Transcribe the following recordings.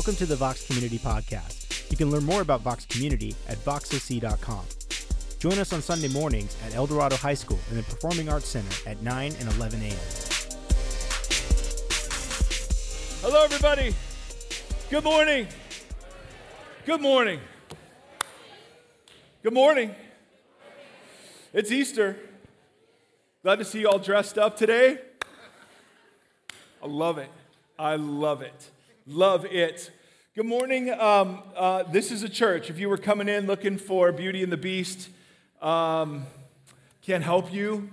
Welcome to the Vox Community Podcast. You can learn more about Vox Community at voxoc.com. Join us on Sunday mornings at El Dorado High School in the Performing Arts Center at 9 and 11 a.m. Hello, everybody. Good morning. Good morning. Good morning. It's Easter. Glad to see you all dressed up today. I love it. I love it. Love it. Good morning. Um, uh, this is a church. If you were coming in looking for Beauty and the Beast, um, can't help you.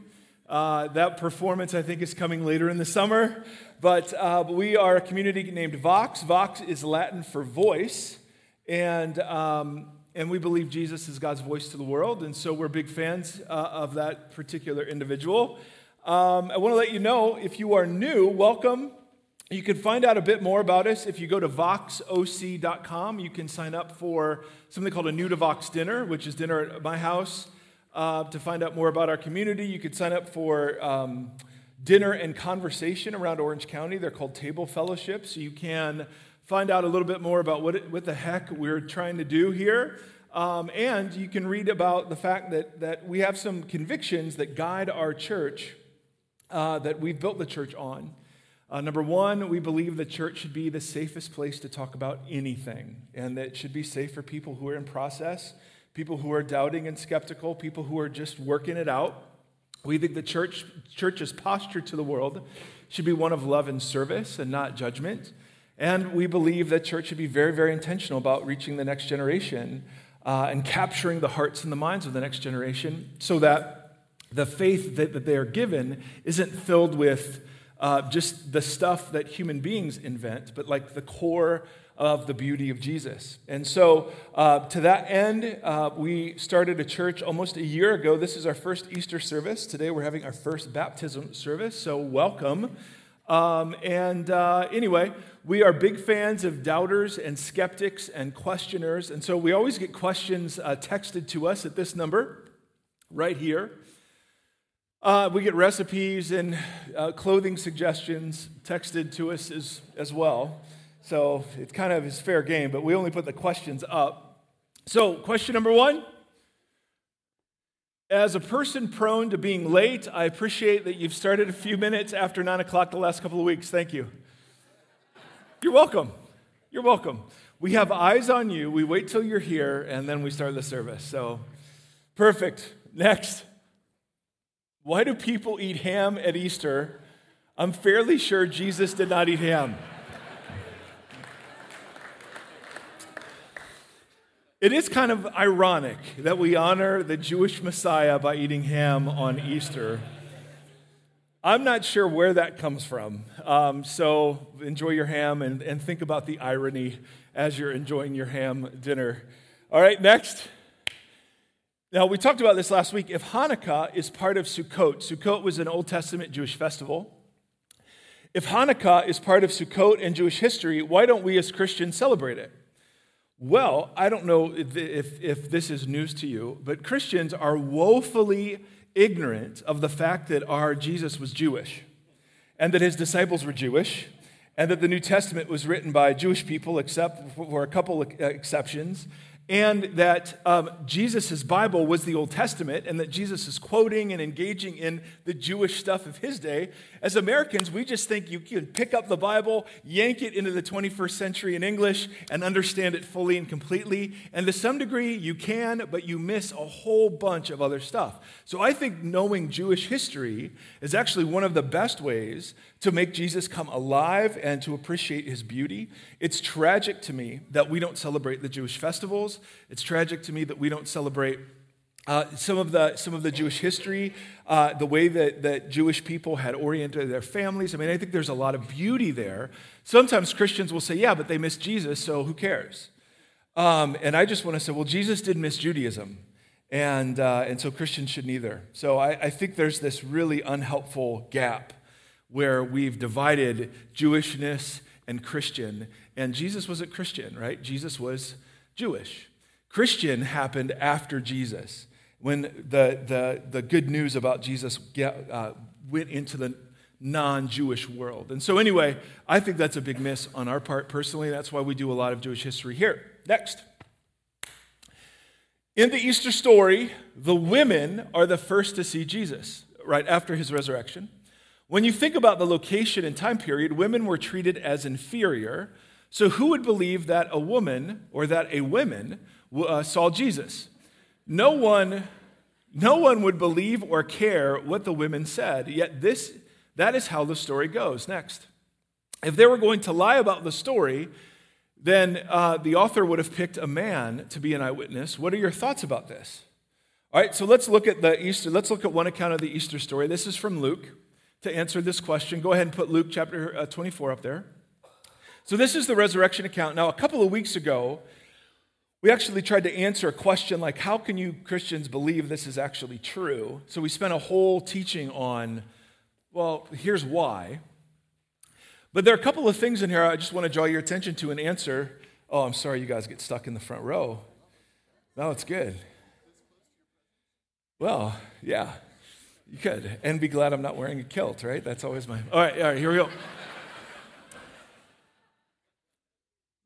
Uh, that performance, I think, is coming later in the summer. But uh, we are a community named Vox. Vox is Latin for voice. And, um, and we believe Jesus is God's voice to the world. And so we're big fans uh, of that particular individual. Um, I want to let you know if you are new, welcome. You can find out a bit more about us if you go to voxoc.com. You can sign up for something called a New to Vox dinner, which is dinner at my house. Uh, to find out more about our community, you could sign up for um, dinner and conversation around Orange County. They're called table fellowships. So you can find out a little bit more about what, it, what the heck we're trying to do here. Um, and you can read about the fact that, that we have some convictions that guide our church, uh, that we've built the church on. Uh, number one, we believe the church should be the safest place to talk about anything, and that it should be safe for people who are in process, people who are doubting and skeptical, people who are just working it out. We think the church, church's posture to the world should be one of love and service and not judgment. And we believe that church should be very, very intentional about reaching the next generation uh, and capturing the hearts and the minds of the next generation so that the faith that, that they are given isn't filled with uh, just the stuff that human beings invent, but like the core of the beauty of Jesus. And so, uh, to that end, uh, we started a church almost a year ago. This is our first Easter service. Today, we're having our first baptism service, so welcome. Um, and uh, anyway, we are big fans of doubters and skeptics and questioners. And so, we always get questions uh, texted to us at this number right here. Uh, we get recipes and uh, clothing suggestions texted to us as, as well. So it kind of is fair game, but we only put the questions up. So, question number one As a person prone to being late, I appreciate that you've started a few minutes after 9 o'clock the last couple of weeks. Thank you. You're welcome. You're welcome. We have eyes on you. We wait till you're here, and then we start the service. So, perfect. Next. Why do people eat ham at Easter? I'm fairly sure Jesus did not eat ham. It is kind of ironic that we honor the Jewish Messiah by eating ham on Easter. I'm not sure where that comes from. Um, so enjoy your ham and, and think about the irony as you're enjoying your ham dinner. All right, next. Now, we talked about this last week. If Hanukkah is part of Sukkot, Sukkot was an Old Testament Jewish festival. If Hanukkah is part of Sukkot and Jewish history, why don't we as Christians celebrate it? Well, I don't know if, if, if, this is news to you, but Christians are woefully ignorant of the fact that our Jesus was Jewish and that his disciples were Jewish and that the New Testament was written by Jewish people, except for a couple of uh, exceptions, and that um, Jesus' Bible was the Old Testament, and that Jesus is quoting and engaging in the Jewish stuff of his day. As Americans, we just think you can pick up the Bible, yank it into the 21st century in English, and understand it fully and completely. And to some degree, you can, but you miss a whole bunch of other stuff. So I think knowing Jewish history is actually one of the best ways to make Jesus come alive and to appreciate his beauty. It's tragic to me that we don't celebrate the Jewish festivals. It's tragic to me that we don't celebrate uh, some, of the, some of the Jewish history, uh, the way that, that Jewish people had oriented their families. I mean, I think there's a lot of beauty there. Sometimes Christians will say, yeah, but they missed Jesus, so who cares? Um, and I just want to say, well, Jesus did miss Judaism. And, uh, and so Christians should neither. So I, I think there's this really unhelpful gap where we've divided Jewishness and Christian. And Jesus wasn't Christian, right? Jesus was Jewish. Christian happened after Jesus when the, the, the good news about Jesus get, uh, went into the non Jewish world. And so, anyway, I think that's a big miss on our part personally. That's why we do a lot of Jewish history here. Next. In the Easter story, the women are the first to see Jesus right after his resurrection. When you think about the location and time period, women were treated as inferior. So, who would believe that a woman or that a woman uh, saw Jesus? No one, no one would believe or care what the women said. Yet this, that is how the story goes. Next, if they were going to lie about the story, then uh, the author would have picked a man to be an eyewitness. What are your thoughts about this? All right, so let's look at the Easter. Let's look at one account of the Easter story. This is from Luke. To answer this question, go ahead and put Luke chapter uh, 24 up there. So this is the resurrection account. Now, a couple of weeks ago, we actually tried to answer a question like, how can you Christians believe this is actually true? So we spent a whole teaching on, well, here's why. But there are a couple of things in here I just want to draw your attention to and answer. Oh, I'm sorry you guys get stuck in the front row. No, it's good. Well, yeah, you could. And be glad I'm not wearing a kilt, right? That's always my. All right, all right, here we go.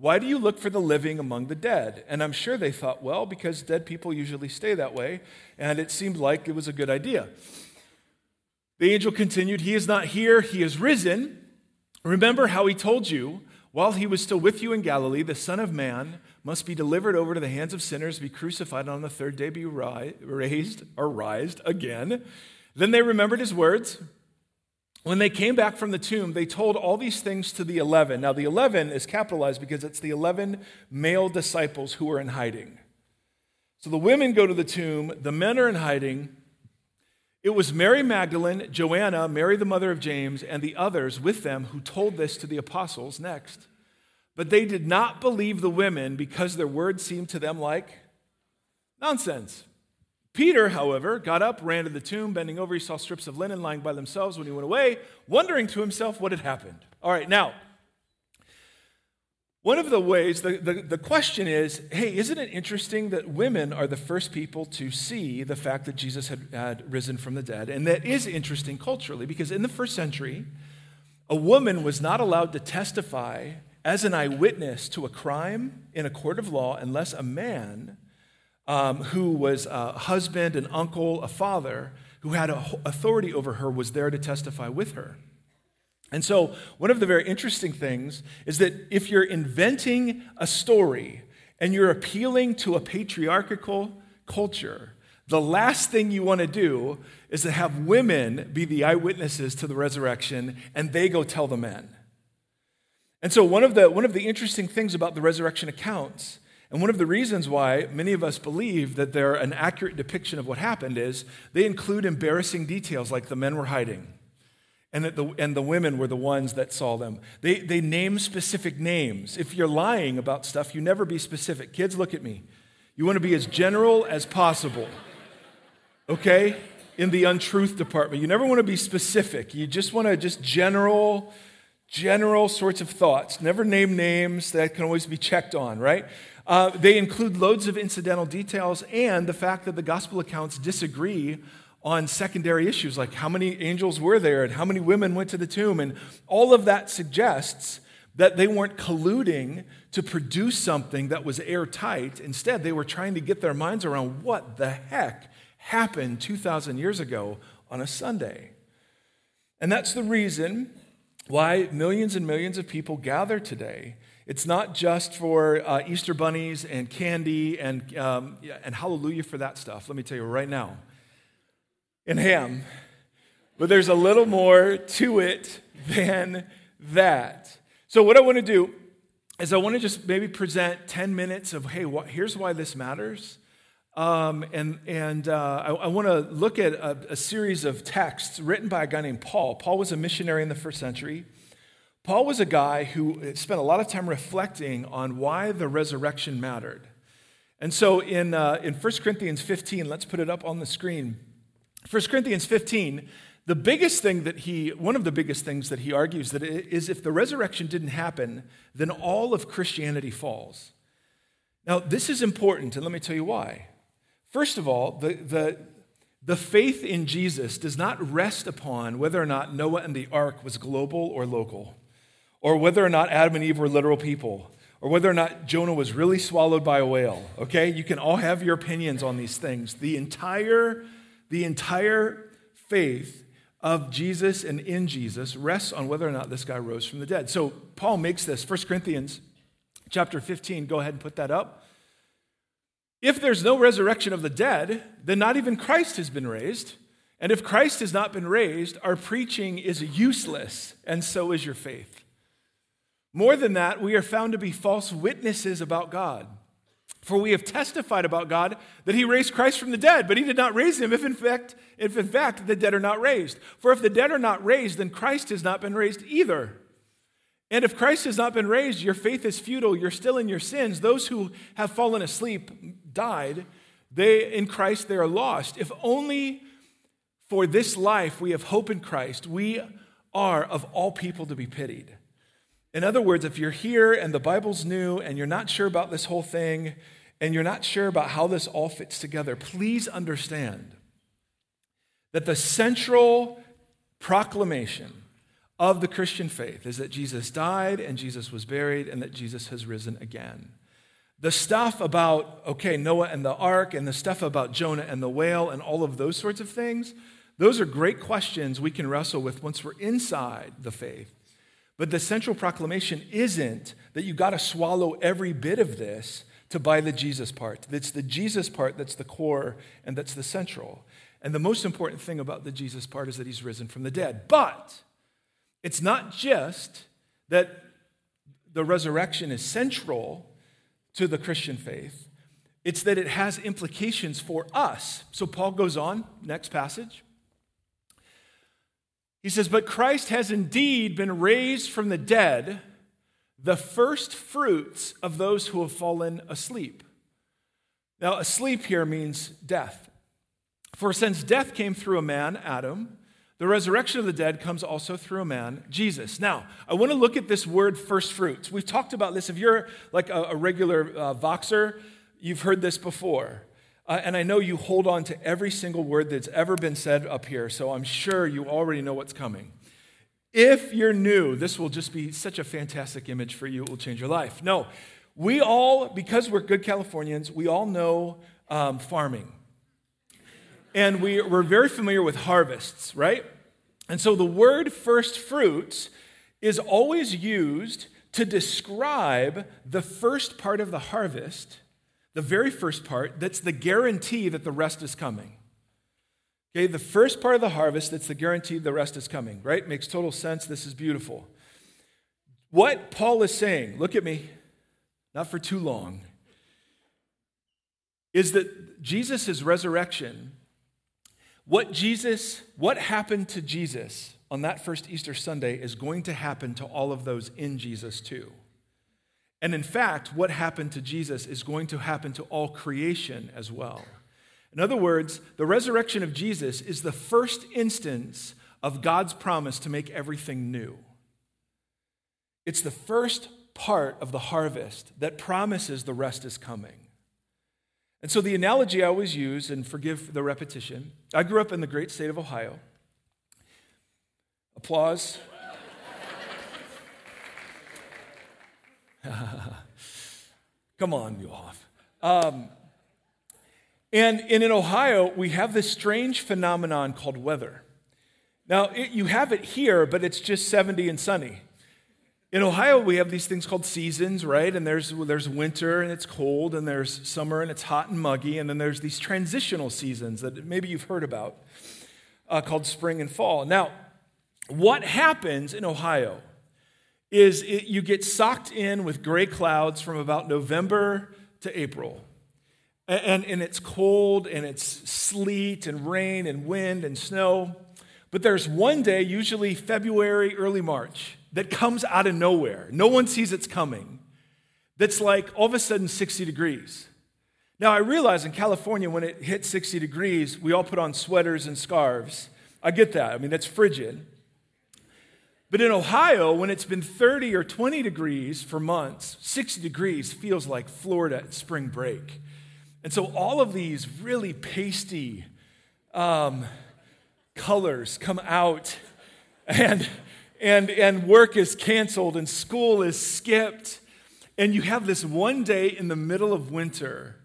Why do you look for the living among the dead? And I'm sure they thought, Well, because dead people usually stay that way, and it seemed like it was a good idea. The angel continued, He is not here, he is risen. Remember how he told you while he was still with you in Galilee, the Son of Man must be delivered over to the hands of sinners, be crucified, and on the third day be raised or rised again. Then they remembered his words. When they came back from the tomb, they told all these things to the 11. Now, the 11 is capitalized because it's the 11 male disciples who are in hiding. So the women go to the tomb, the men are in hiding, it was Mary Magdalene, Joanna, Mary the mother of James, and the others with them who told this to the apostles next. But they did not believe the women because their words seemed to them like nonsense. Peter, however, got up, ran to the tomb, bending over, he saw strips of linen lying by themselves when he went away, wondering to himself what had happened. All right, now, one of the ways, the, the, the, question is hey, isn't it interesting that women are the first people to see the fact that Jesus had, had risen from the dead? And that is interesting culturally because in the first century, a woman was not allowed to testify as an eyewitness to a crime in a court of law unless a man um, who was a husband, an uncle, a father, who had authority over her was there to testify with her. And so, one of the very interesting things is that if you're inventing a story and you're appealing to a patriarchal culture, the last thing you want to do is to have women be the eyewitnesses to the resurrection and they go tell the men. And so, one of the, one of the interesting things about the resurrection accounts, and one of the reasons why many of us believe that they're an accurate depiction of what happened, is they include embarrassing details like the men were hiding and, that the, and the women were the ones that saw them. They, they name specific names. If you're lying about stuff, you never be specific. Kids, look at me. You want to be as general as possible, okay? In the untruth department. You never want to be specific. You just want to just general, general sorts of thoughts. Never name names that can always be checked on, right? Uh, they include loads of incidental details and the fact that the gospel accounts disagree on secondary issues like how many angels were there and how many women went to the tomb. And all of that suggests that they weren't colluding to produce something that was airtight. Instead, they were trying to get their minds around what the heck happened 2,000 years ago on a Sunday. And that's the reason why millions and millions of people gather today. It's not just for uh, Easter bunnies and candy and, um, and hallelujah for that stuff. Let me tell you right now and ham. But there's a little more to it than that. So, what I want to do is I want to just maybe present 10 minutes of, hey, here's why this matters. Um, and and uh, I, I want to look at a, a series of texts written by a guy named Paul. Paul was a missionary in the first century. Paul was a guy who spent a lot of time reflecting on why the resurrection mattered. And so in, uh, in 1 Corinthians 15, let's put it up on the screen. 1 Corinthians 15, the biggest thing that he, one of the biggest things that he argues that is if the resurrection didn't happen, then all of Christianity falls. Now, this is important, and let me tell you why. First of all, the, the, the faith in Jesus does not rest upon whether or not Noah and the ark was global or local, or whether or not Adam and Eve were literal people, or whether or not Jonah was really swallowed by a whale. Okay? You can all have your opinions on these things. The entire, the entire faith of Jesus and in Jesus rests on whether or not this guy rose from the dead. So Paul makes this, 1 Corinthians chapter 15, go ahead and put that up. If there's no resurrection of the dead, then not even Christ has been raised. And if Christ has not been raised, our preaching is useless, and so is your faith. More than that, we are found to be false witnesses about God. For we have testified about God that he raised Christ from the dead, but he did not raise him if in fact, if in fact the dead are not raised. For if the dead are not raised, then Christ has not been raised either. And if Christ has not been raised, your faith is futile, you're still in your sins. Those who have fallen asleep, died, they in Christ they are lost. If only for this life we have hope in Christ, we are of all people to be pitied. In other words, if you're here and the Bible's new and you're not sure about this whole thing and you're not sure about how this all fits together, please understand that the central proclamation of the Christian faith is that Jesus died and Jesus was buried and that Jesus has risen again. The stuff about, okay, Noah and the ark and the stuff about Jonah and the whale and all of those sorts of things, those are great questions we can wrestle with once we're inside the faith. But the central proclamation isn't that you got to swallow every bit of this to buy the Jesus part. It's the Jesus part that's the core and that's the central. And the most important thing about the Jesus part is that he's risen from the dead. But it's not just that the resurrection is central to the Christian faith, it's that it has implications for us. So Paul goes on, next passage. He says, But Christ has indeed been raised from the dead, the first fruits of those who have fallen asleep. Now, asleep here means death. For since death came through a man, Adam, the resurrection of the dead comes also through a man, Jesus. Now, I want to look at this word first fruits. We've talked about this. If you're like a, a regular uh, Voxer, you've heard this before. Uh, and I know you hold on to every single word that's ever been said up here, so I'm sure you already know what's coming. If you're new, this will just be such a fantastic image for you. It will change your life. No, we all, because we're good Californians, we all know um, farming. And we, we're very familiar with harvests, right? And so the word first fruits is always used to describe the first part of the harvest the very first part, that's the guarantee that the rest is coming. Okay, the first part of the harvest, that's the guarantee the rest is coming, right? Makes total sense. This is beautiful. What Paul is saying, look at me, not for too long, is that Jesus' resurrection, what Jesus, what happened to Jesus on that first Easter Sunday is going to happen to all of those in Jesus too. And in fact, what happened to Jesus is going to happen to all creation as well. In other words, the resurrection of Jesus is the first instance of God's promise to make everything new. It's the first part of the harvest that promises the rest is coming. And so, the analogy I always use, and forgive the repetition, I grew up in the great state of Ohio. Applause. Come on, you off. Um, and, and in Ohio, we have this strange phenomenon called weather. Now, it, you have it here, but it's just 70 and sunny. In Ohio, we have these things called seasons, right? And there's, there's winter and it's cold, and there's summer and it's hot and muggy, and then there's these transitional seasons that maybe you've heard about uh, called spring and fall. Now, what happens in Ohio is it, you get socked in with gray clouds from about November to April. And, and, it's cold and it's sleet and rain and wind and snow. But there's one day, usually February, early March, that comes out of nowhere. No one sees it's coming. That's like all of a sudden 60 degrees. Now, I realize in California, when it hits 60 degrees, we all put on sweaters and scarves. I get that. I mean, that's frigid. But in Ohio, when it's been 30 or 20 degrees for months, 60 degrees feels like Florida at spring break. And so all of these really pasty um, colors come out, and, and, and work is canceled, and school is skipped. And you have this one day in the middle of winter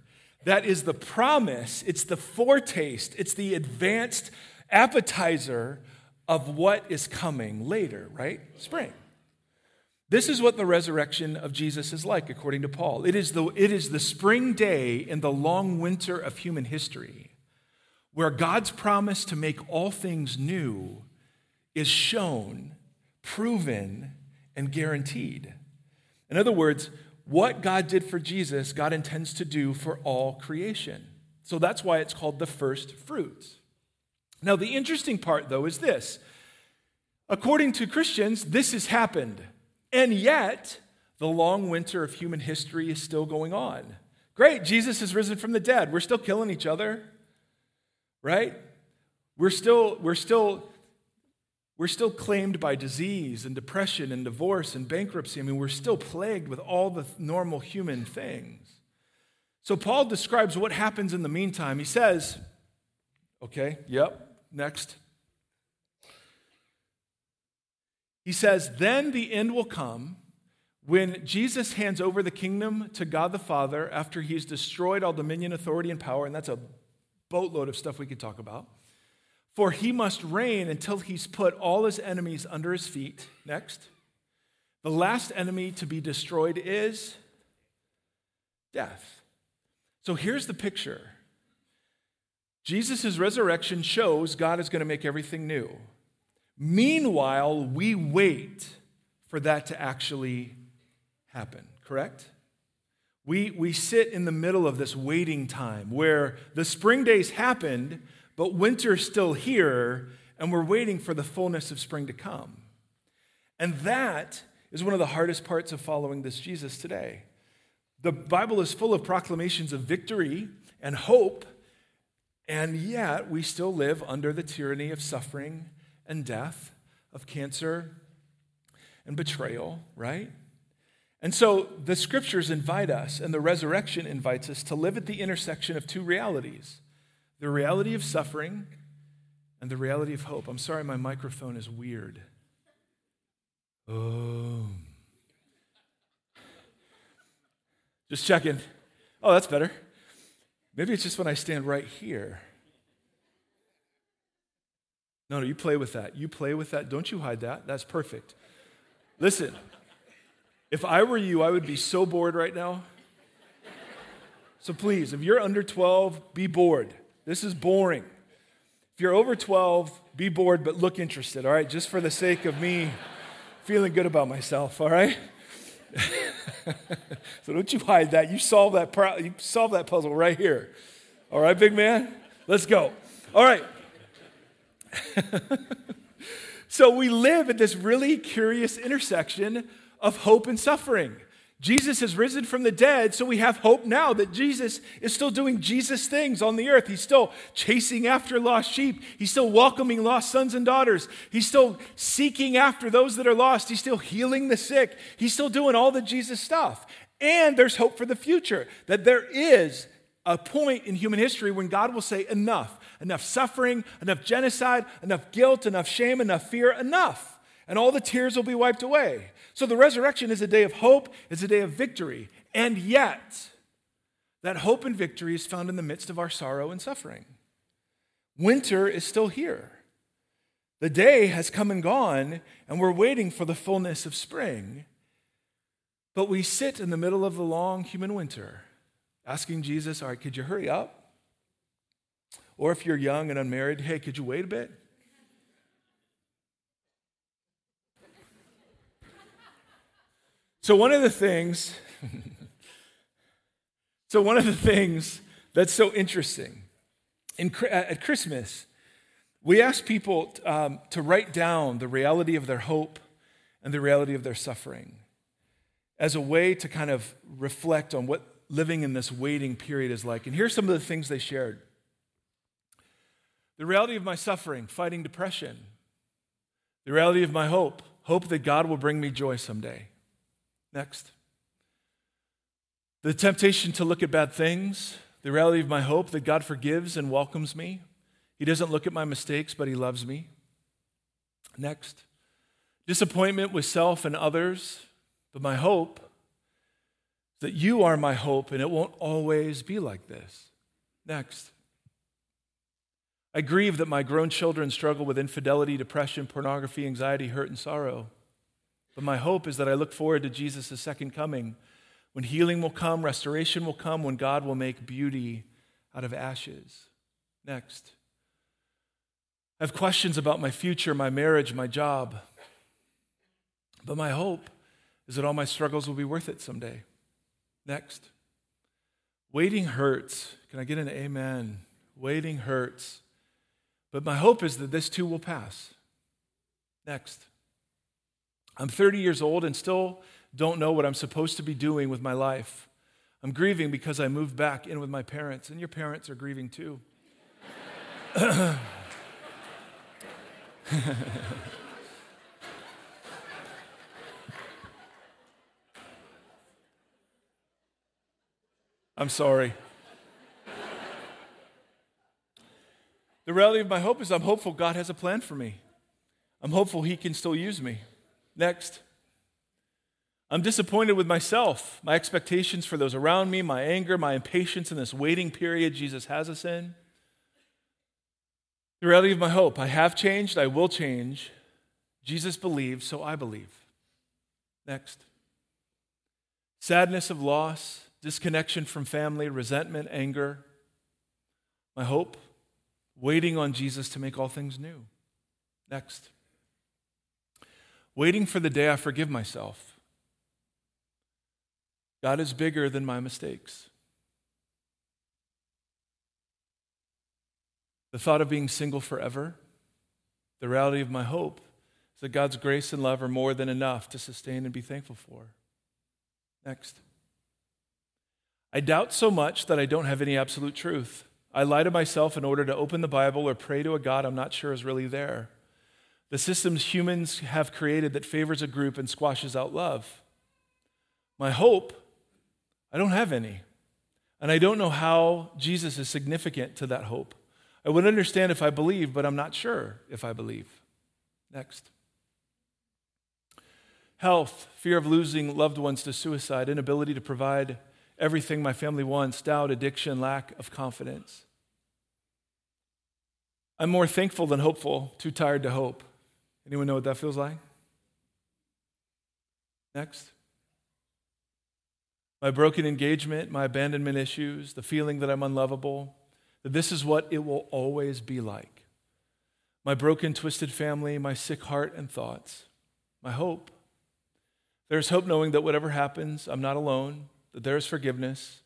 that is the promise, it's the foretaste, it's the advanced appetizer of what is coming later, right? Spring. This is what the resurrection of Jesus is like, according to Paul. It is the, it is the spring day in the long winter of human history where God's promise to make all things new is shown, proven, and guaranteed. In other words, what God did for Jesus, God intends to do for all creation. So that's why it's called the first fruits. Now, the interesting part, though, is this. According to Christians, this has happened. And yet, the long winter of human history is still going on. Great, Jesus has risen from the dead. We're still killing each other, right? We're still, we're still, we're still claimed by disease and depression and divorce and bankruptcy. I mean, we're still plagued with all the normal human things. So Paul describes what happens in the meantime. He says, okay, yep, Next. He says, Then the end will come when Jesus hands over the kingdom to God the Father after he's destroyed all dominion, authority, and power. And that's a boatload of stuff we could talk about. For he must reign until he's put all his enemies under his feet. Next. The last enemy to be destroyed is death. So here's the picture Jesus' resurrection shows God is going to make everything new. Meanwhile, we wait for that to actually happen, correct? We, we sit in the middle of this waiting time where the spring days happened, but winter's still here, and we're waiting for the fullness of spring to come. And that is one of the hardest parts of following this Jesus today. The Bible is full of proclamations of victory and hope and yet, we still live under the tyranny of suffering and death, of cancer and betrayal, right? And so the scriptures invite us, and the resurrection invites us to live at the intersection of two realities the reality of suffering and the reality of hope. I'm sorry, my microphone is weird. Oh. Just checking. Oh, that's better. Maybe it's just when I stand right here. No, no, you play with that. You play with that. Don't you hide that. That's perfect. Listen, if I were you, I would be so bored right now. So please, if you're under 12, be bored. This is boring. If you're over 12, be bored, but look interested, all right? Just for the sake of me feeling good about myself, all right? so don't you hide that. You solve that, pro- you solve that puzzle right here. All right, big man? Let's go. All right. so we live at this really curious intersection of hope and suffering. Jesus has risen from the dead, so we have hope now that Jesus is still doing Jesus things on the earth. He's still chasing after lost sheep. He's still welcoming lost sons and daughters. He's still seeking after those that are lost. He's still healing the sick. He's still doing all the Jesus stuff. And there's hope for the future that there is a point in human history when God will say, enough, enough suffering, enough genocide, enough guilt, enough shame, enough fear, enough. And all the tears will be wiped away. So the resurrection is a day of hope, it's a day of victory. And yet, that hope and victory is found in the midst of our sorrow and suffering. Winter is still here. The day has come and gone, and we're waiting for the fullness of spring. But we sit in the middle of the long human winter, asking Jesus, All right, could you hurry up? Or if you're young and unmarried, hey, could you wait a bit? So, one of the things, so one of the things that's so interesting in, at Christmas, We ask people um, to write down the reality of their hope and the reality of their suffering as a way to kind of reflect on what living in this waiting period is like. And here's some of the things they shared the reality of my suffering, fighting depression, the reality of my hope, hope that God will bring me joy someday. Next. The temptation to look at bad things, the reality of my hope that God forgives and welcomes me. He doesn't look at my mistakes, but He loves me. Next. Disappointment with self and others, but my hope that you are my hope and it won't always be like this. Next. I grieve that my grown children struggle with infidelity, depression, pornography, anxiety, hurt, and sorrow. But my hope is that I look forward to Jesus' second coming when healing will come, restoration will come, when God will make beauty out of ashes. Next. I have questions about my future, my marriage, my job. But my hope is that all my struggles will be worth it someday. Next. Waiting hurts. Can I get an amen? Waiting hurts. But my hope is that this too will pass. Next. I'm 30 years old and still don't know what I'm supposed to be doing with my life. I'm grieving because I moved back in with my parents, and your parents are grieving too. I'm sorry. The reality of my hope is I'm hopeful God has a plan for me. I'm hopeful He can still use me. Next. I'm disappointed with myself, my expectations for those around me, my anger, my impatience in this waiting period Jesus has us in. The reality of my hope I have changed, I will change. Jesus believes, so I believe. Next. Sadness of loss, disconnection from family, resentment, anger. My hope waiting on Jesus to make all things new. Next. Waiting for the day I forgive myself. God is bigger than my mistakes. The thought of being single forever, the reality of my hope is that God's grace and love are more than enough to sustain and be thankful for. Next. I doubt so much that I don't have any absolute truth. I lie to myself in order to open the Bible or pray to a God I'm not sure is really there. The systems humans have created that favors a group and squashes out love. My hope, I don't have any. And I don't know how Jesus is significant to that hope. I would understand if I believe, but I'm not sure if I believe. Next. Health, fear of losing loved ones to suicide, inability to provide everything my family wants, doubt, addiction, lack of confidence. I'm more thankful than hopeful, too tired to hope. Anyone know what that feels like? Next. My broken engagement, my abandonment issues, the feeling that I'm unlovable, that this is what it will always be like. My broken, twisted family, my sick heart and thoughts. My hope. There's hope knowing that whatever happens, I'm not alone, that there's forgiveness,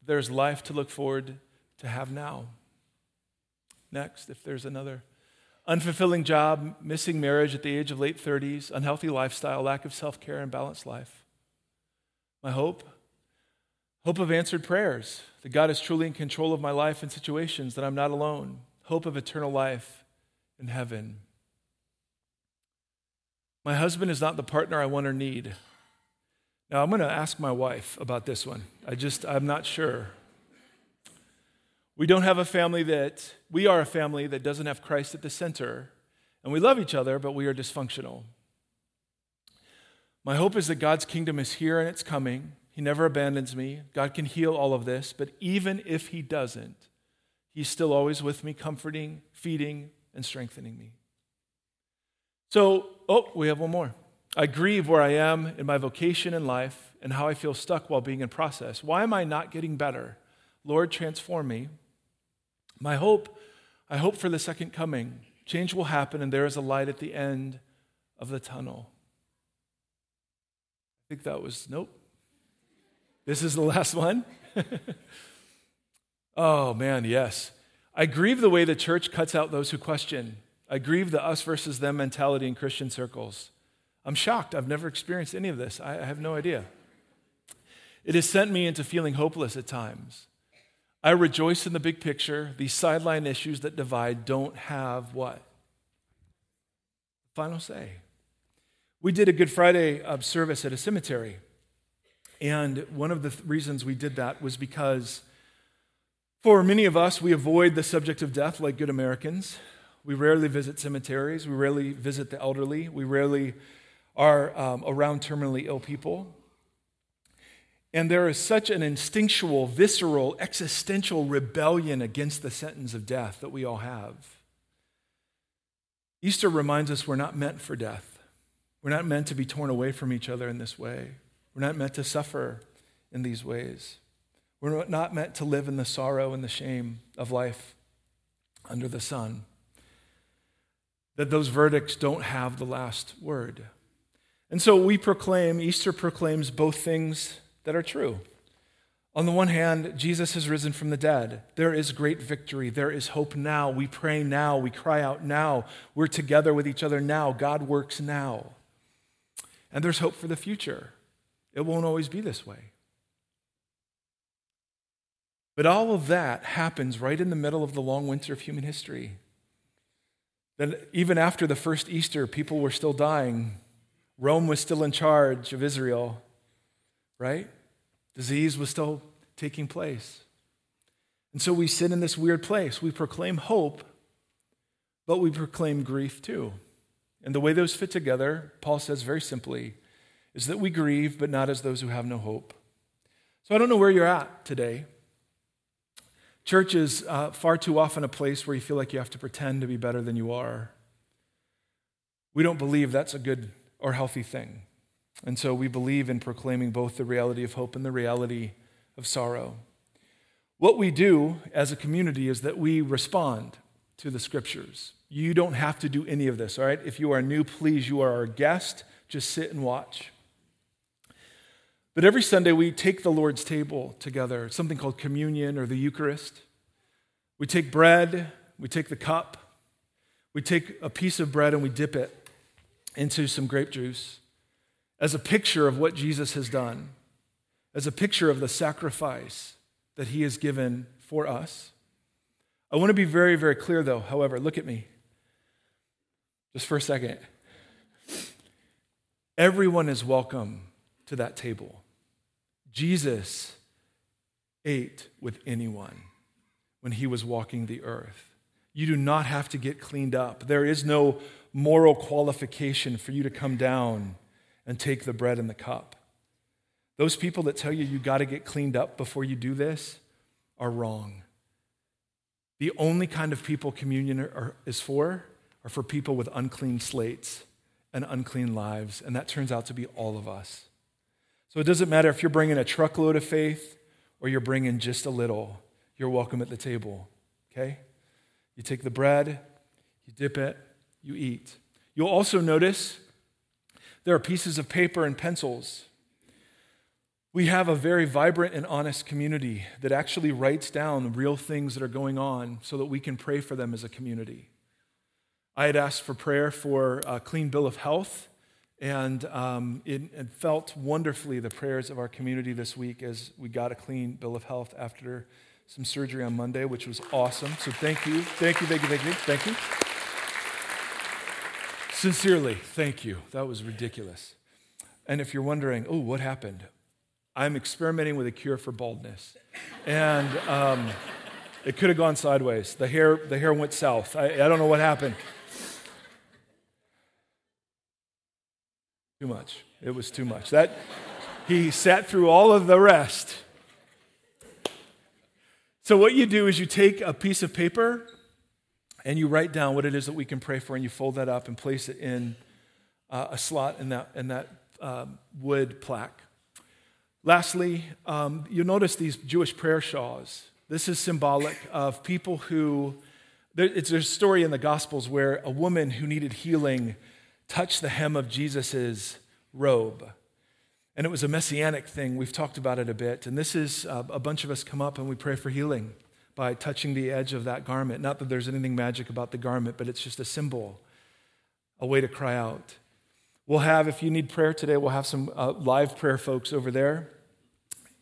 that there's life to look forward to have now. Next, if there's another. Unfulfilling job, missing marriage at the age of late 30s, unhealthy lifestyle, lack of self care, and balanced life. My hope? Hope of answered prayers, that God is truly in control of my life and situations, that I'm not alone. Hope of eternal life in heaven. My husband is not the partner I want or need. Now, I'm going to ask my wife about this one. I just, I'm not sure. We don't have a family that, we are a family that doesn't have Christ at the center. And we love each other, but we are dysfunctional. My hope is that God's kingdom is here and it's coming. He never abandons me. God can heal all of this, but even if He doesn't, He's still always with me, comforting, feeding, and strengthening me. So, oh, we have one more. I grieve where I am in my vocation in life and how I feel stuck while being in process. Why am I not getting better? Lord, transform me. My hope, I hope for the second coming. Change will happen, and there is a light at the end of the tunnel. I think that was, nope. This is the last one. oh, man, yes. I grieve the way the church cuts out those who question. I grieve the us versus them mentality in Christian circles. I'm shocked. I've never experienced any of this. I have no idea. It has sent me into feeling hopeless at times. I rejoice in the big picture. These sideline issues that divide don't have what? Final say. We did a Good Friday service at a cemetery. And one of the th- reasons we did that was because for many of us, we avoid the subject of death like good Americans. We rarely visit cemeteries. We rarely visit the elderly. We rarely are um, around terminally ill people. And there is such an instinctual, visceral, existential rebellion against the sentence of death that we all have. Easter reminds us we're not meant for death. We're not meant to be torn away from each other in this way. We're not meant to suffer in these ways. We're not meant to live in the sorrow and the shame of life under the sun. That those verdicts don't have the last word. And so we proclaim, Easter proclaims both things that are true. On the one hand, Jesus has risen from the dead. There is great victory. There is hope now. We pray now. We cry out now. We're together with each other now. God works now. And there's hope for the future. It won't always be this way. But all of that happens right in the middle of the long winter of human history. That even after the first Easter, people were still dying. Rome was still in charge of Israel, right? Disease was still taking place. And so we sit in this weird place. We proclaim hope, but we proclaim grief too. And the way those fit together, Paul says very simply, is that we grieve, but not as those who have no hope. So I don't know where you're at today. Church is uh, far too often a place where you feel like you have to pretend to be better than you are. We don't believe that's a good or healthy thing. And so we believe in proclaiming both the reality of hope and the reality of sorrow. What we do as a community is that we respond to the scriptures. You don't have to do any of this, all right? If you are new, please, you are our guest. Just sit and watch. But every Sunday, we take the Lord's table together, something called communion or the Eucharist. We take bread, we take the cup, we take a piece of bread and we dip it into some grape juice as a picture of what Jesus has done, as a picture of the sacrifice that he has given for us. I want to be very, very clear, though. However, look at me just for a second. Everyone is welcome to that table. Jesus ate with anyone when he was walking the earth. You do not have to get cleaned up. There is no moral qualification for you to come down and take the bread and the cup. Those people that tell you you got to get cleaned up before you do this are wrong. The only kind of people communion are, is for are for people with unclean slates and unclean lives, and that turns out to be all of us. So it doesn't matter if you're bringing a truckload of faith or you're bringing just a little, you're welcome at the table, okay? You take the bread, you dip it, you eat. You'll also notice there are pieces of paper and pencils. We have a very vibrant and honest community that actually writes down real things that are going on so that we can pray for them as a community. I had asked for prayer for a clean bill of health, and um, it, it, felt wonderfully the prayers of our community this week as we got a clean bill of health after some surgery on Monday, which was awesome. So thank you, thank you, thank you, thank you, thank you. Sincerely, thank you. That was ridiculous. And if you're wondering, oh, what happened? I'm experimenting with a cure for baldness. And um, it could have gone sideways. The hair, the hair went south. I, I don't know what happened. Too much. It was too much. That he sat through all of the rest. So what you do is you take a piece of paper and you write down what it is that we can pray for, and you fold that up and place it in uh, a slot in that, in that um, wood plaque. Lastly, um, you'll notice these Jewish prayer shawls. This is symbolic of people who, there, it's a story in the Gospels where a woman who needed healing touched the hem of Jesus' robe. And it was a messianic thing. We've talked about it a bit. And this is uh, a bunch of us come up and we pray for healing by touching the edge of that garment. Not that there's anything magic about the garment, but it's just a symbol, a way to cry out. We'll have, if you need prayer today, we'll have some uh, live prayer folks over there.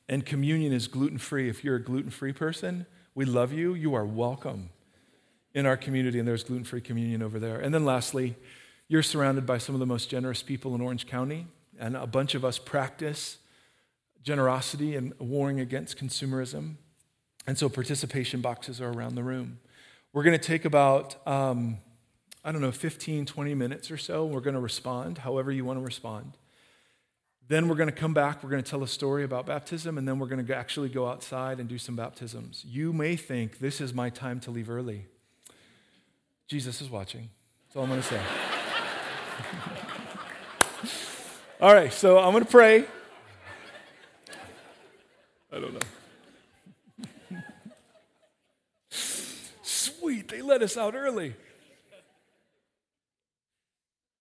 And communion is gluten free. If you're a gluten free person, we love you. You are welcome in our community, and there's gluten free communion over there. And then lastly, you're surrounded by some of the most generous people in Orange County, and a bunch of us practice generosity and warring against consumerism. And so participation boxes are around the room. We're going to take about, um, I don't know, 15, 20 minutes or so. We're going to respond however you want to respond. Then we're going to come back. We're going to tell a story about baptism, and then we're going to actually go outside and do some baptisms. You may think this is my time to leave early. Jesus is watching. That's all I'm going to say. all right, so I'm going to pray. I don't know. Sweet, they let us out early.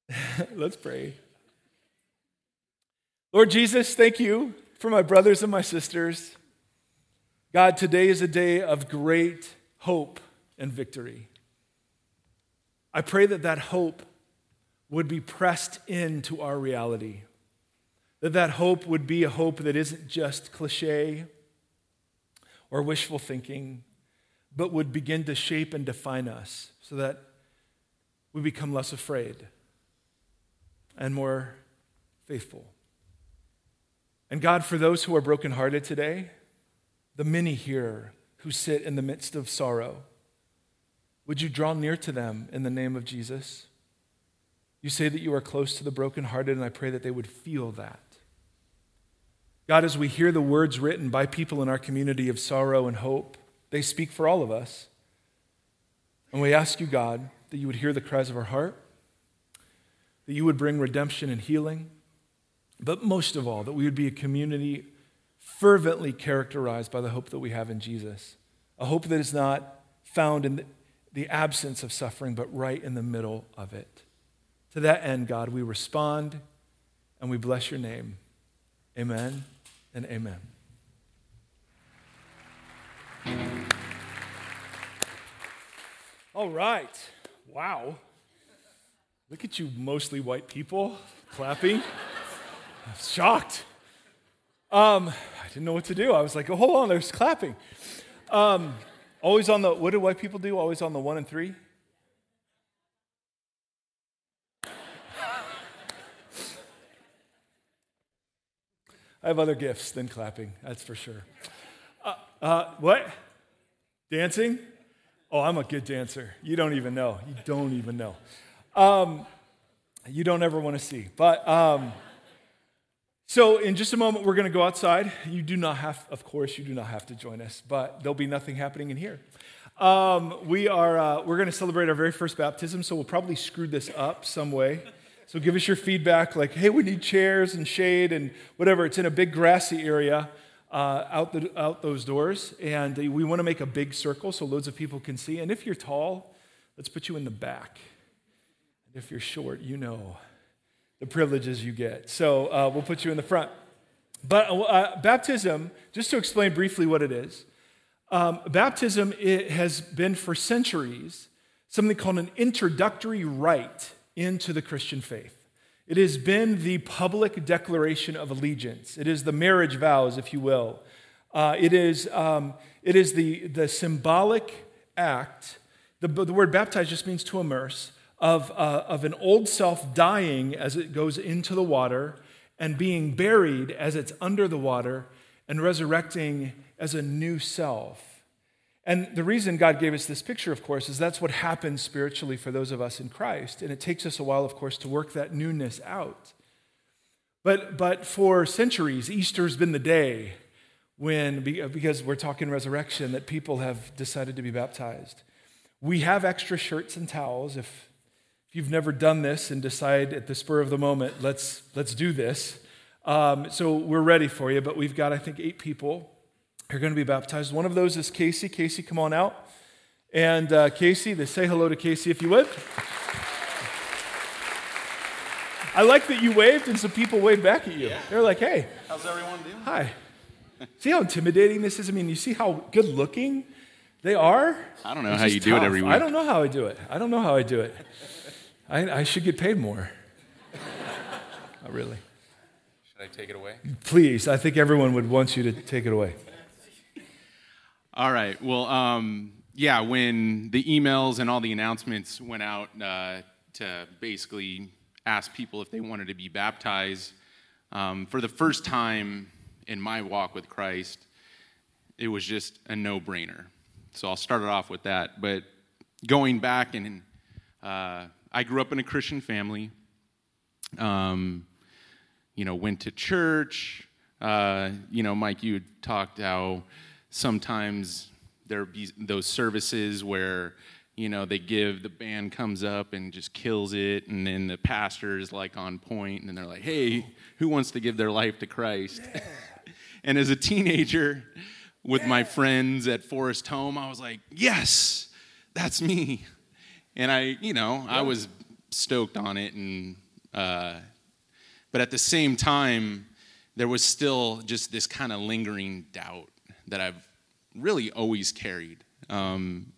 Let's pray. Lord Jesus, thank you for my brothers and my sisters. God, today is a day of great hope and victory. I pray that that hope would be pressed into our reality. That that hope would be a hope that isn't just cliche or wishful thinking, but would begin to shape and define us so that we become less afraid and more faithful. And God, for those who are brokenhearted today, the many here who sit in the midst of sorrow, would you draw near to them in the name of Jesus? You say that you are close to the brokenhearted, and I pray that they would feel that. God, as we hear the words written by people in our community of sorrow and hope, they speak for all of us. And we ask you, God, that you would hear the cries of our heart, that you would bring redemption and healing, but most of all, that we would be a community fervently characterized by the hope that we have in Jesus. A hope that is not found in the absence of suffering, but right in the middle of it. To that end, God, we respond and we bless your name. Amen and amen. All right. Wow. Look at you, mostly white people, clapping. I was shocked. Um, I didn't know what to do. I was like, oh, hold on, there's clapping. Um, always on the, what do white people do? Always on the one and three? I have other gifts than clapping, that's for sure. Uh, what? Dancing? Oh, I'm a good dancer. You don't even know. You don't even know. Um, you don't ever want to see. But um, so in just a moment, we're going to go outside. You do not have, of course, you do not have to join us, but there'll be nothing happening in here. Um, we are uh, we're going to celebrate our very first baptism, so we'll probably screw this up some way. So give us your feedback, like, hey, we need chairs and shade and whatever. It's in a big grassy area uh, out, the, out those doors. And we want to make a big circle so loads of people can see. And if you're tall, let's put you in the back. And if you're short, you know the privileges you get. So uh, we'll put you in the front. But uh, baptism, just to explain briefly what it is, um, baptism it has been for centuries something called an introductory rite into the Christian faith. It has been the public declaration of allegiance. It is the marriage vows, if you will. Uh, it is, um, it is the, the symbolic act. The, the word baptize just means to immerse, of, uh, of an old self dying as it goes into the water and being buried as it's under the water and resurrecting as a new self. And the reason God gave us this picture, of course, is that's what happens spiritually for those of us in Christ. And it takes us a while, of course, to work that newness out. But, but for centuries, Easter's been the day when, because we're talking resurrection, that people have decided to be baptized. We have extra shirts and towels. If, if you've never done this and decide at the spur of the moment, let's, let's do this. Um, so we're ready for you, but we've got, I think, eight people are going to be baptized. One of those is Casey. Casey, come on out. And uh, Casey, they say hello to Casey if you would. I like that you waved and some people waved back at you. Yeah. They're like, hey. How's everyone doing? Hi. see how intimidating this is? I mean, you see how good looking They are? I don't know It's how you do it every week. I don't know how I do it. I don't know how I do it. I, I should get paid more. Not really. Should I take it away? Please, I think everyone would want you to take it away. All right. Well, um, yeah, when the emails and all the announcements went out uh, to basically ask people if they wanted to be baptized, um, for the first time in my walk with Christ, it was just a no brainer. So I'll start it off with that. But going back, and uh, I grew up in a Christian family. Um, you know, went to church. Uh, you know, Mike, you talked how sometimes there be those services where, you know, they give, the band comes up and just kills it, and then the pastor is like on point, and they're like, hey, who wants to give their life to Christ? and as a teenager, with my friends at Forest Home, I was like, yes, that's me. And I, you know, I was stoked on it, and uh, but at the same time, there was still just this kind of lingering doubt that I've really always carried. Um,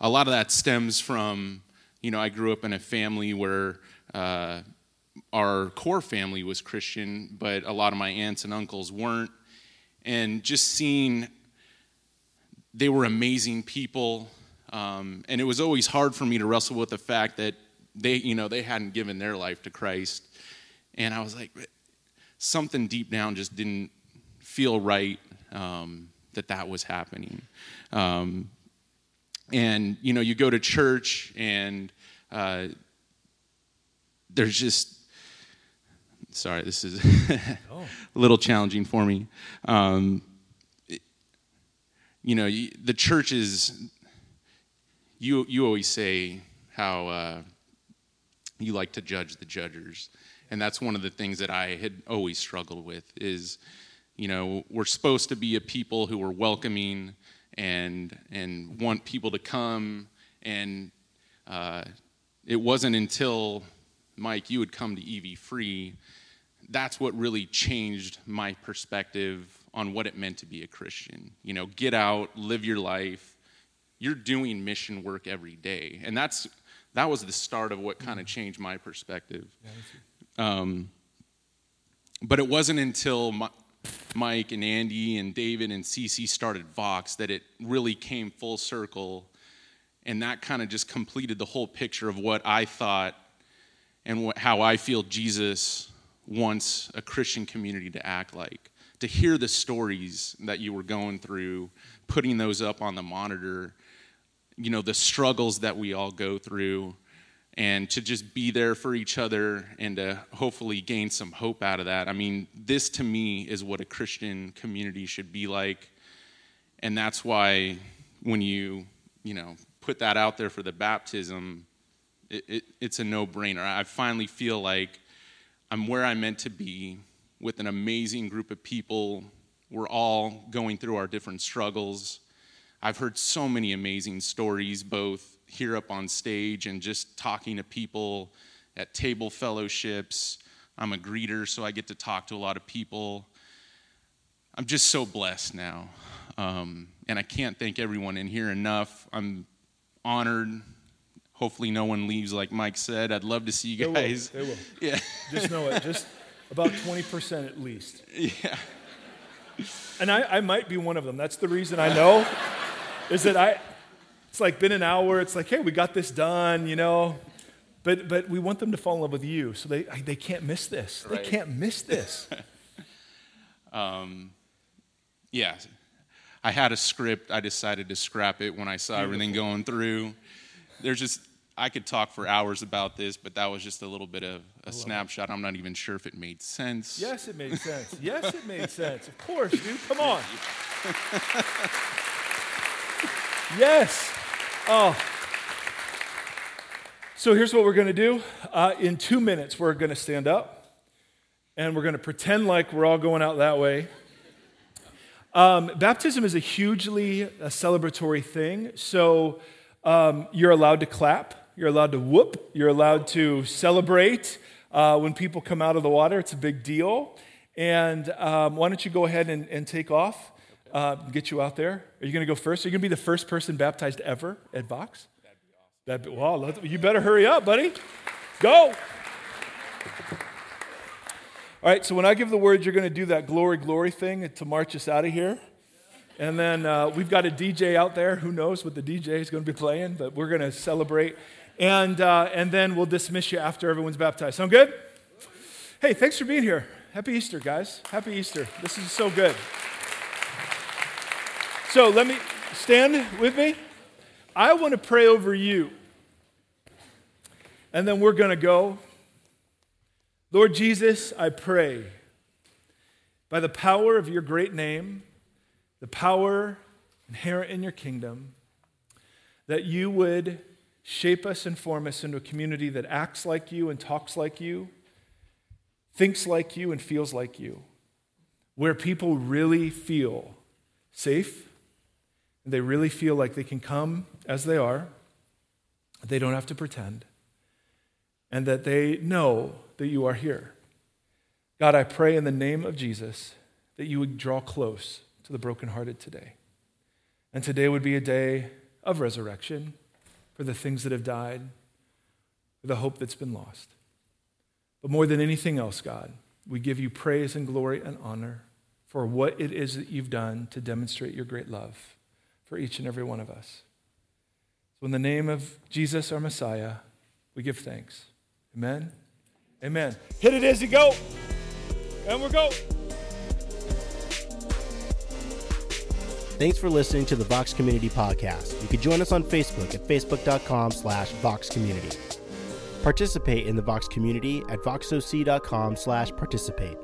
a lot of that stems from, you know, I grew up in a family where uh, our core family was Christian, but a lot of my aunts and uncles weren't. And just seeing they were amazing people. Um, and it was always hard for me to wrestle with the fact that they, you know, they hadn't given their life to Christ. And I was like, something deep down just didn't feel right um, that that was happening. Um, and, you know, you go to church and uh, there's just, sorry, this is a little challenging for me. Um, it- you know, you- the church is, you, you always say how uh, you like to judge the judgers. And that's one of the things that I had always struggled with is, you know, we're supposed to be a people who are welcoming and, and want people to come. And uh, it wasn't until, Mike, you had come to EV Free, that's what really changed my perspective on what it meant to be a Christian. You know, get out, live your life. You're doing mission work every day. And that's that was the start of what kind of changed my perspective. Um, but it wasn't until Mi- Mike and Andy and David and Cece started Vox that it really came full circle. And that kind of just completed the whole picture of what I thought and what, how I feel Jesus wants a Christian community to act like. To hear the stories that you were going through, putting those up on the monitor, you know, the struggles that we all go through, and to just be there for each other and to hopefully gain some hope out of that. I mean, this to me is what a Christian community should be like. And that's why when you, you know, put that out there for the baptism, it, it, it's a no brainer. I finally feel like I'm where I'm meant to be with an amazing group of people. We're all going through our different struggles. I've heard so many amazing stories, both here up on stage and just talking to people at table fellowships. I'm a greeter, so I get to talk to a lot of people. I'm just so blessed now. Um, and I can't thank everyone in here enough. I'm honored. Hopefully, no one leaves like Mike said. I'd love to see They you will. guys. They will. Yeah. Just know it. Just about 20% at least. Yeah. And I, I might be one of them. That's the reason I know. is that I, it's like been an hour. It's like, hey, we got this done, you know. But, but we want them to fall in love with you. So they, they can't miss this. Right. They can't miss this. um, yeah, I had a script. I decided to scrap it when I saw everything going through. There's just, I could talk for hours about this, but that was just a little bit of a snapshot. I'm not even sure if it made sense. yes, it made sense. Yes, it made sense. Of course, dude. Come on. yes. Oh. So here's what we're going to do. Uh, in two minutes, we're going to stand up and we're going to pretend like we're all going out that way. Um, baptism is a hugely uh celebratory thing. So um, you're allowed to clap, you're allowed to whoop, you're allowed to celebrate. Uh, when people come out of the water, it's a big deal. And um, why don't you go ahead and, and take off? Uh, get you out there. Are you going to go first? Are you going to be the first person baptized ever at Vox? That'd be awesome. That'd be, well, you better hurry up, buddy. Go. All right, so when I give the word, you're going to do that glory, glory thing to march us out of here. And then uh, we've got a DJ out there. Who knows what the DJ is going to be playing, but we're going to celebrate. And, uh, and then we'll dismiss you after everyone's baptized. Sound good? Hey, thanks for being here. Happy Easter, guys. Happy Easter. This is so good. So let me stand with me. I want to pray over you. And then we're going to go. Lord Jesus, I pray by the power of your great name, the power inherent in your kingdom, that you would shape us and form us into a community that acts like you and talks like you, thinks like you and feels like you, where people really feel safe, they really feel like they can come as they are, they don't have to pretend, and that they know that you are here. God, I pray in the name of Jesus that you would draw close to the brokenhearted today. And today would be a day of resurrection for the things that have died, for the hope that's been lost. But more than anything else, God, we give you praise and glory and honor for what it is that you've done to demonstrate your great love for each and every one of us. So, in the name of Jesus, our Messiah, we give thanks. Amen. Amen. Hit it as you go. And we're go. Thanks for listening to the Vox Community Podcast. You can join us on Facebook at facebook.com slash Vox Community. Participate in the Vox community at voxoc.com slash participate.